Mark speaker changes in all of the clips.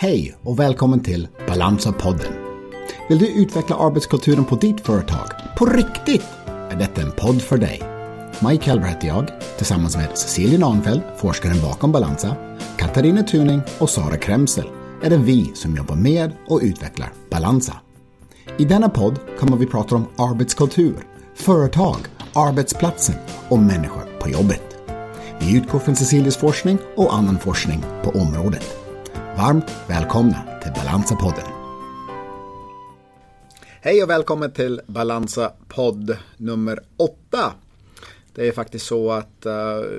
Speaker 1: Hej och välkommen till Balansa-podden. Vill du utveckla arbetskulturen på ditt företag? På riktigt? Är detta en podd för dig. Mike Helber heter jag, tillsammans med Cecilia Nahnfeldt, forskaren bakom Balansa, Katarina Tuning och Sara Kremsel är det vi som jobbar med och utvecklar Balansa. I denna podd kommer vi prata om arbetskultur, företag, arbetsplatsen och människor på jobbet. Vi utgår från Cecilias forskning och annan forskning på området. Varmt välkomna till Balansa-podden. Hej och välkommen till Balansa-podd nummer åtta. Det är faktiskt så att uh,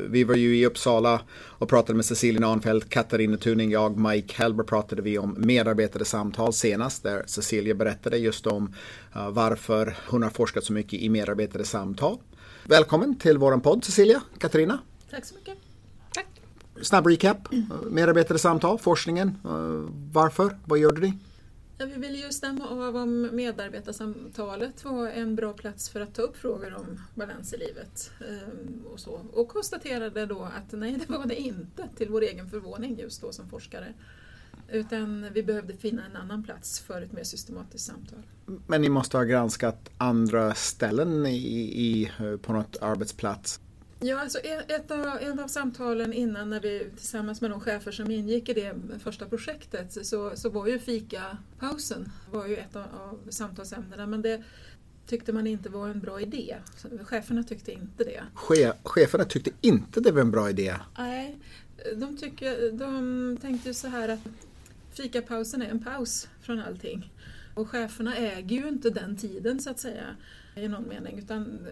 Speaker 1: vi var ju i Uppsala och pratade med Cecilia Nahnfeldt, Katarina Tuning, jag, Mike Helber pratade vi om medarbetade samtal senast där Cecilia berättade just om uh, varför hon har forskat så mycket i medarbetade samtal. Välkommen till våran podd Cecilia, Katarina.
Speaker 2: Tack så mycket.
Speaker 1: Snabb recap, medarbetade samtal, forskningen, varför, vad gjorde ni?
Speaker 2: Ja, vi ville ju stämma av om medarbetarsamtalet var en bra plats för att ta upp frågor om balans i livet. Ehm, och, så. och konstaterade då att nej, det var det inte, till vår egen förvåning just då som forskare. Utan vi behövde finna en annan plats för ett mer systematiskt samtal.
Speaker 1: Men ni måste ha granskat andra ställen i, i på något arbetsplats?
Speaker 2: Ja, alltså ett av, ett av samtalen innan när vi tillsammans med de chefer som ingick i det första projektet så, så var ju fikapausen var ju ett av, av samtalsämnena men det tyckte man inte var en bra idé. Cheferna tyckte inte det.
Speaker 1: Che, cheferna tyckte inte det var en bra idé?
Speaker 2: Nej, de, tycker, de tänkte så här att fikapausen är en paus från allting. Och cheferna äger ju inte den tiden så att säga i någon mening utan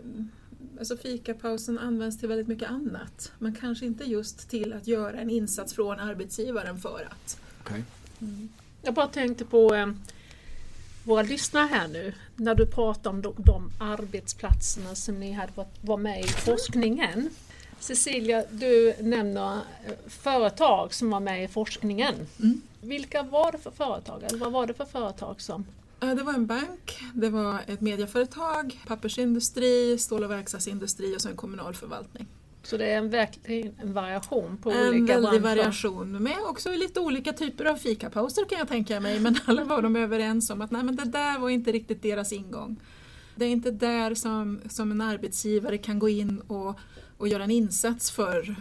Speaker 2: alltså fikapausen används till väldigt mycket annat. Men kanske inte just till att göra en insats från arbetsgivaren för att.
Speaker 1: Okay.
Speaker 3: Mm. Jag bara tänkte på eh, våra lyssnare här nu, när du pratar om de, de arbetsplatserna som ni hade varit, var med i forskningen. Cecilia, du nämner eh, företag som var med i forskningen. Mm. Vilka var det för företag? Eller vad var det för företag som
Speaker 2: det var en bank, det var ett medieföretag, pappersindustri, stål och verkstadsindustri och så en kommunal förvaltning.
Speaker 3: Så det är en, en variation på
Speaker 2: en
Speaker 3: olika
Speaker 2: branscher? En väldig variation med också lite olika typer av fikapauser kan jag tänka mig men alla var de överens om att nej men det där var inte riktigt deras ingång. Det är inte där som, som en arbetsgivare kan gå in och och göra en insats för,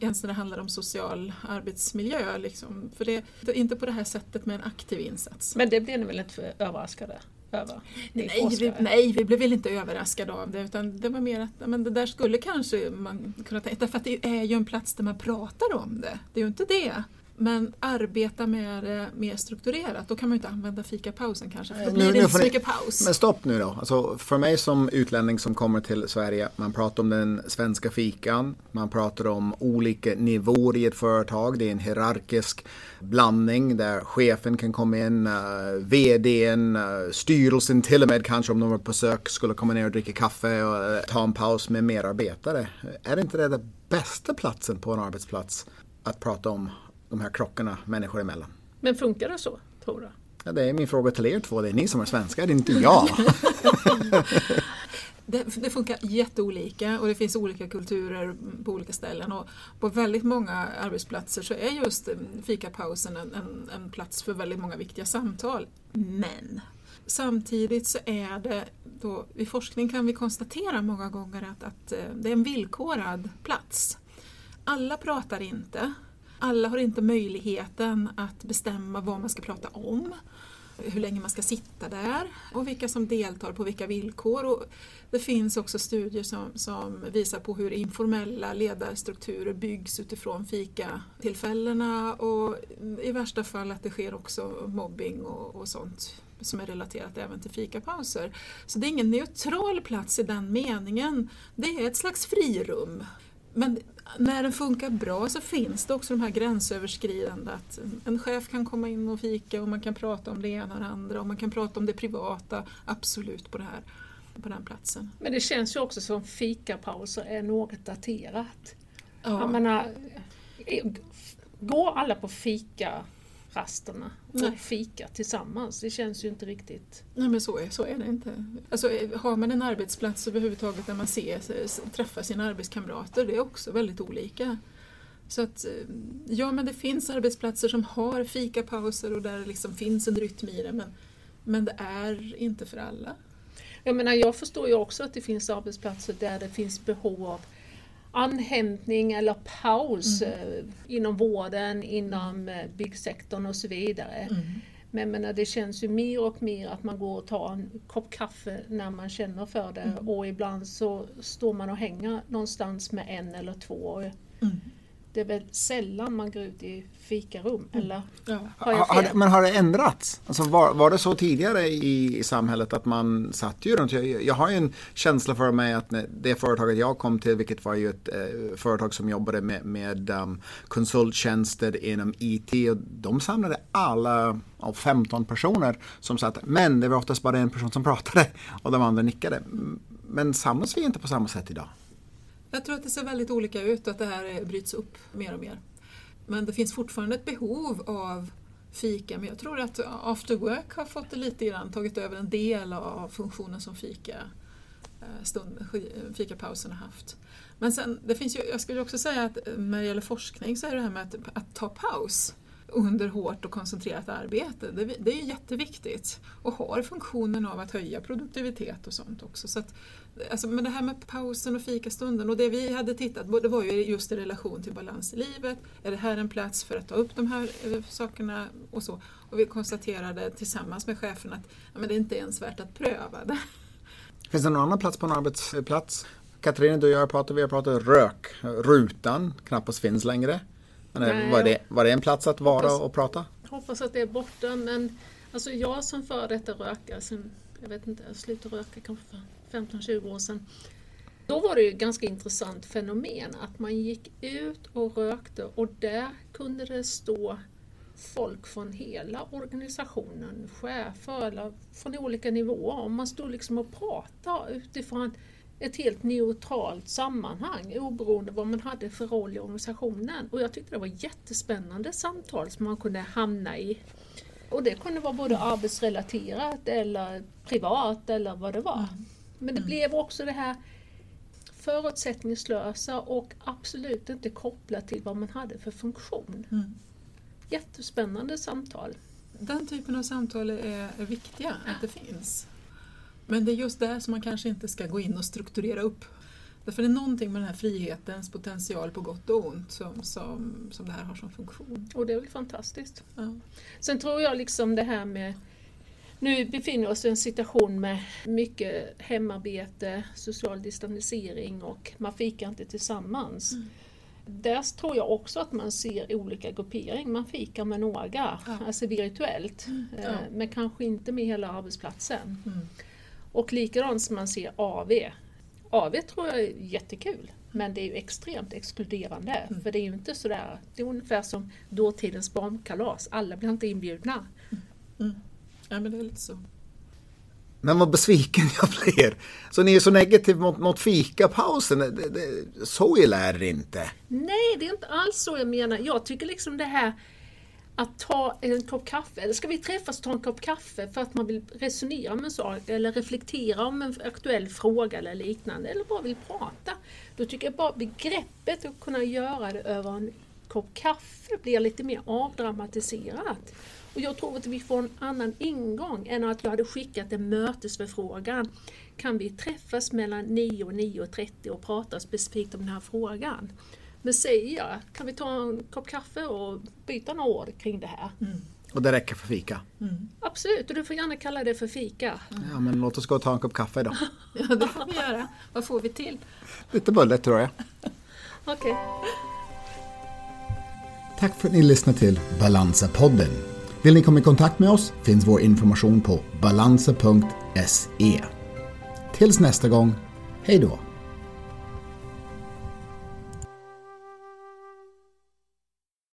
Speaker 2: ens när det handlar om social arbetsmiljö. Liksom. För det är inte på det här sättet med en aktiv insats.
Speaker 3: Men det blev ni väl inte överraskade över?
Speaker 2: Nej vi, nej, vi blev väl inte överraskade av det utan det var mer att men det där skulle kanske man kunna tänka, att det är ju en plats där man pratar om det. Det är ju inte det. Men arbeta med det mer strukturerat, då kan man ju inte använda fikapausen kanske. För då blir nu, det inte så mycket paus.
Speaker 1: Men stopp nu då. Alltså, för mig som utlänning som kommer till Sverige, man pratar om den svenska fikan, man pratar om olika nivåer i ett företag. Det är en hierarkisk blandning där chefen kan komma in, uh, vdn, uh, styrelsen till och med kanske om de var på besök skulle komma ner och dricka kaffe och uh, ta en paus med medarbetare. Är det inte det den bästa platsen på en arbetsplats att prata om de här krockarna människor emellan.
Speaker 3: Men funkar det så, tror du?
Speaker 1: Ja, det är min fråga till er två. Det är ni som är svenskar, det är inte jag.
Speaker 2: det, det, funkar jätteolika och det finns olika kulturer på olika ställen. Och på väldigt många arbetsplatser så är just fikapausen en, en, en plats för väldigt många viktiga samtal. Men samtidigt så är det då, i forskning kan vi konstatera många gånger att, att eh, det är en villkorad plats. Alla pratar inte alla har inte möjligheten att bestämma vad man ska prata om, hur länge man ska sitta där och vilka som deltar på vilka villkor. Och det finns också studier som, som visar på hur informella ledarstrukturer byggs utifrån fikatillfällena och i värsta fall att det sker också mobbing och, och sånt som är relaterat även till fikapauser. Så det är ingen neutral plats i den meningen. Det är ett slags frirum. Men när den funkar bra så finns det också de här gränsöverskridande att en chef kan komma in och fika och man kan prata om det ena och det andra och man kan prata om det privata, absolut på, det här, på den platsen.
Speaker 3: Men det känns ju också som fikapauser är något daterat. Ja. Jag menar, går alla på fika rasterna och fika tillsammans. Det känns ju inte riktigt...
Speaker 2: Nej men så är, så är det inte. Alltså, har man en arbetsplats överhuvudtaget där man ser, träffar sina arbetskamrater, det är också väldigt olika. Så att, eh, ja men det finns arbetsplatser som har fikapauser och där det liksom finns en rytm i det men, men det är inte för alla.
Speaker 3: Jag menar, jag förstår ju också att det finns arbetsplatser där det finns behov av anhämtning eller paus mm. Eh, inom vården, inom eh, byggsektorn och så vidare. Mm. Men menar, det känns ju mer och mer att man går och tar en kopp kaffe när man känner för det mm. och ibland så står man och hänger någonstans med en eller två. Mm det är väl sällan man går ut i fikarum, mm. eller ja. har jag
Speaker 1: fel? men har det ändrats? Alltså var, var det så tidigare i, i samhället att man satt ju runt? Jag, jag har ju en känsla för mig att det företaget jag kom till, vilket var ju ett eh, företag som jobbade med, med um, konsulttjänster inom IT, och de samlade alla av 15 personer som satt, men det var oftast bara en person som pratade och de andra nickade. Men samlas vi inte på samma sätt idag?
Speaker 2: Jag tror att det ser väldigt olika ut och att det här bryts upp mer och mer. Men det finns fortfarande ett behov av fika, men jag tror att after work har fått det lite grann, tagit över en del av funktionen som fika eh, stund, fikapausen har haft. Men sen, det finns ju, jag skulle också säga att eh, när det gäller forskning så är det här med att, att ta paus under hårt och koncentrerat arbete. Det, det är jätteviktigt och har funktionen av att höja produktivitet och sånt också. Så att, alltså, men det här med pausen och fikastunden och det vi hade tittat på det var ju just i relation till balans i livet. Är det här en plats för att ta upp de här eh, sakerna och så. Och vi konstaterade tillsammans med chefen att ja, men det är inte ens värt att pröva det.
Speaker 1: Finns det någon annan plats på en arbetsplats? Katrin, du och jag pratade, vi har pratat rök. Rutan knappast finns längre. Men var, det, var det en plats att vara hoppas, och prata?
Speaker 3: hoppas att det är borta men alltså jag som före detta rökare, sen, jag vet inte, jag slutade röka kanske för 15-20 år sedan. Då var det ju ett ganska intressant fenomen att man gick ut och rökte och där kunde det stå folk från hela organisationen, chefer eller från olika nivåer. Och man stod liksom och pratade utifrån ett helt neutralt sammanhang oberoende vad man hade för roll i organisationen. Och jag tyckte det var jättespännande samtal som man kunde hamna i. Och det kunde vara både arbetsrelaterat eller privat eller vad det var. Mm. Men det mm. blev också det här förutsättningslösa och absolut inte kopplat till vad man hade för funktion. Mm. Jättespännande samtal.
Speaker 2: Den typen av samtal är, är viktiga, att det finns. Men det är just där som man kanske inte ska gå in och strukturera upp. Därför det är någonting med den här frihetens potential på gott och ont som, som, som det här har som funktion.
Speaker 3: Och det är väl fantastiskt. Ja. Sen tror jag liksom det här med nu befinner vi oss i en situation med mycket hemarbete, social distansering och man fikar inte tillsammans. Mm. Där tror jag också att man ser olika gruppering. Man fikar med några, ja. alltså virtuellt, mm. ja. Eh, men kanske inte med hela arbetsplatsen. Mm. Och likadant som man ser AV. AV tror jag är jättekul, men det är ju extremt exkluderande. Mm. För det är ju inte sådär, det är ungefär som dåtidens barnkalas, alla blir inte inbjudna.
Speaker 2: Mm. mm. Ja men det är lite så.
Speaker 1: Men vad besviken jag blir. Så ni är så negativa mot, mot fikapausen. Det, det, så illa är det inte.
Speaker 3: Nej, det är inte alls så jag menar. Jag tycker liksom det här att ta en kopp kaffe, eller ska vi träffas och ta en kopp kaffe för att man vill resonera om en sak eller reflektera om en aktuell fråga eller liknande, eller bara vill prata. Då tycker jag bara begreppet att kunna göra det över en kopp kaffe blir lite mer avdramatiserat. Och jag tror att vi får en annan ingång än att jag hade skickat en mötesförfrågan. Kan vi träffas mellan 9 och 9.30 och prata specifikt om den här frågan? Jag, kan vi ta en kopp kaffe och byta några ord kring det här? Mm.
Speaker 1: Och det räcker för fika?
Speaker 3: Mm. Absolut, och du får gärna kalla det för fika.
Speaker 1: Ja, men låt oss gå och ta en kopp kaffe idag.
Speaker 2: ja, det får vi göra. Vad får vi till?
Speaker 1: Lite bulle tror jag.
Speaker 3: Okej. Okay.
Speaker 1: Tack för att ni lyssnade till Balansa-podden. Vill ni komma i kontakt med oss finns vår information på balansa.se. Tills nästa gång, hej då!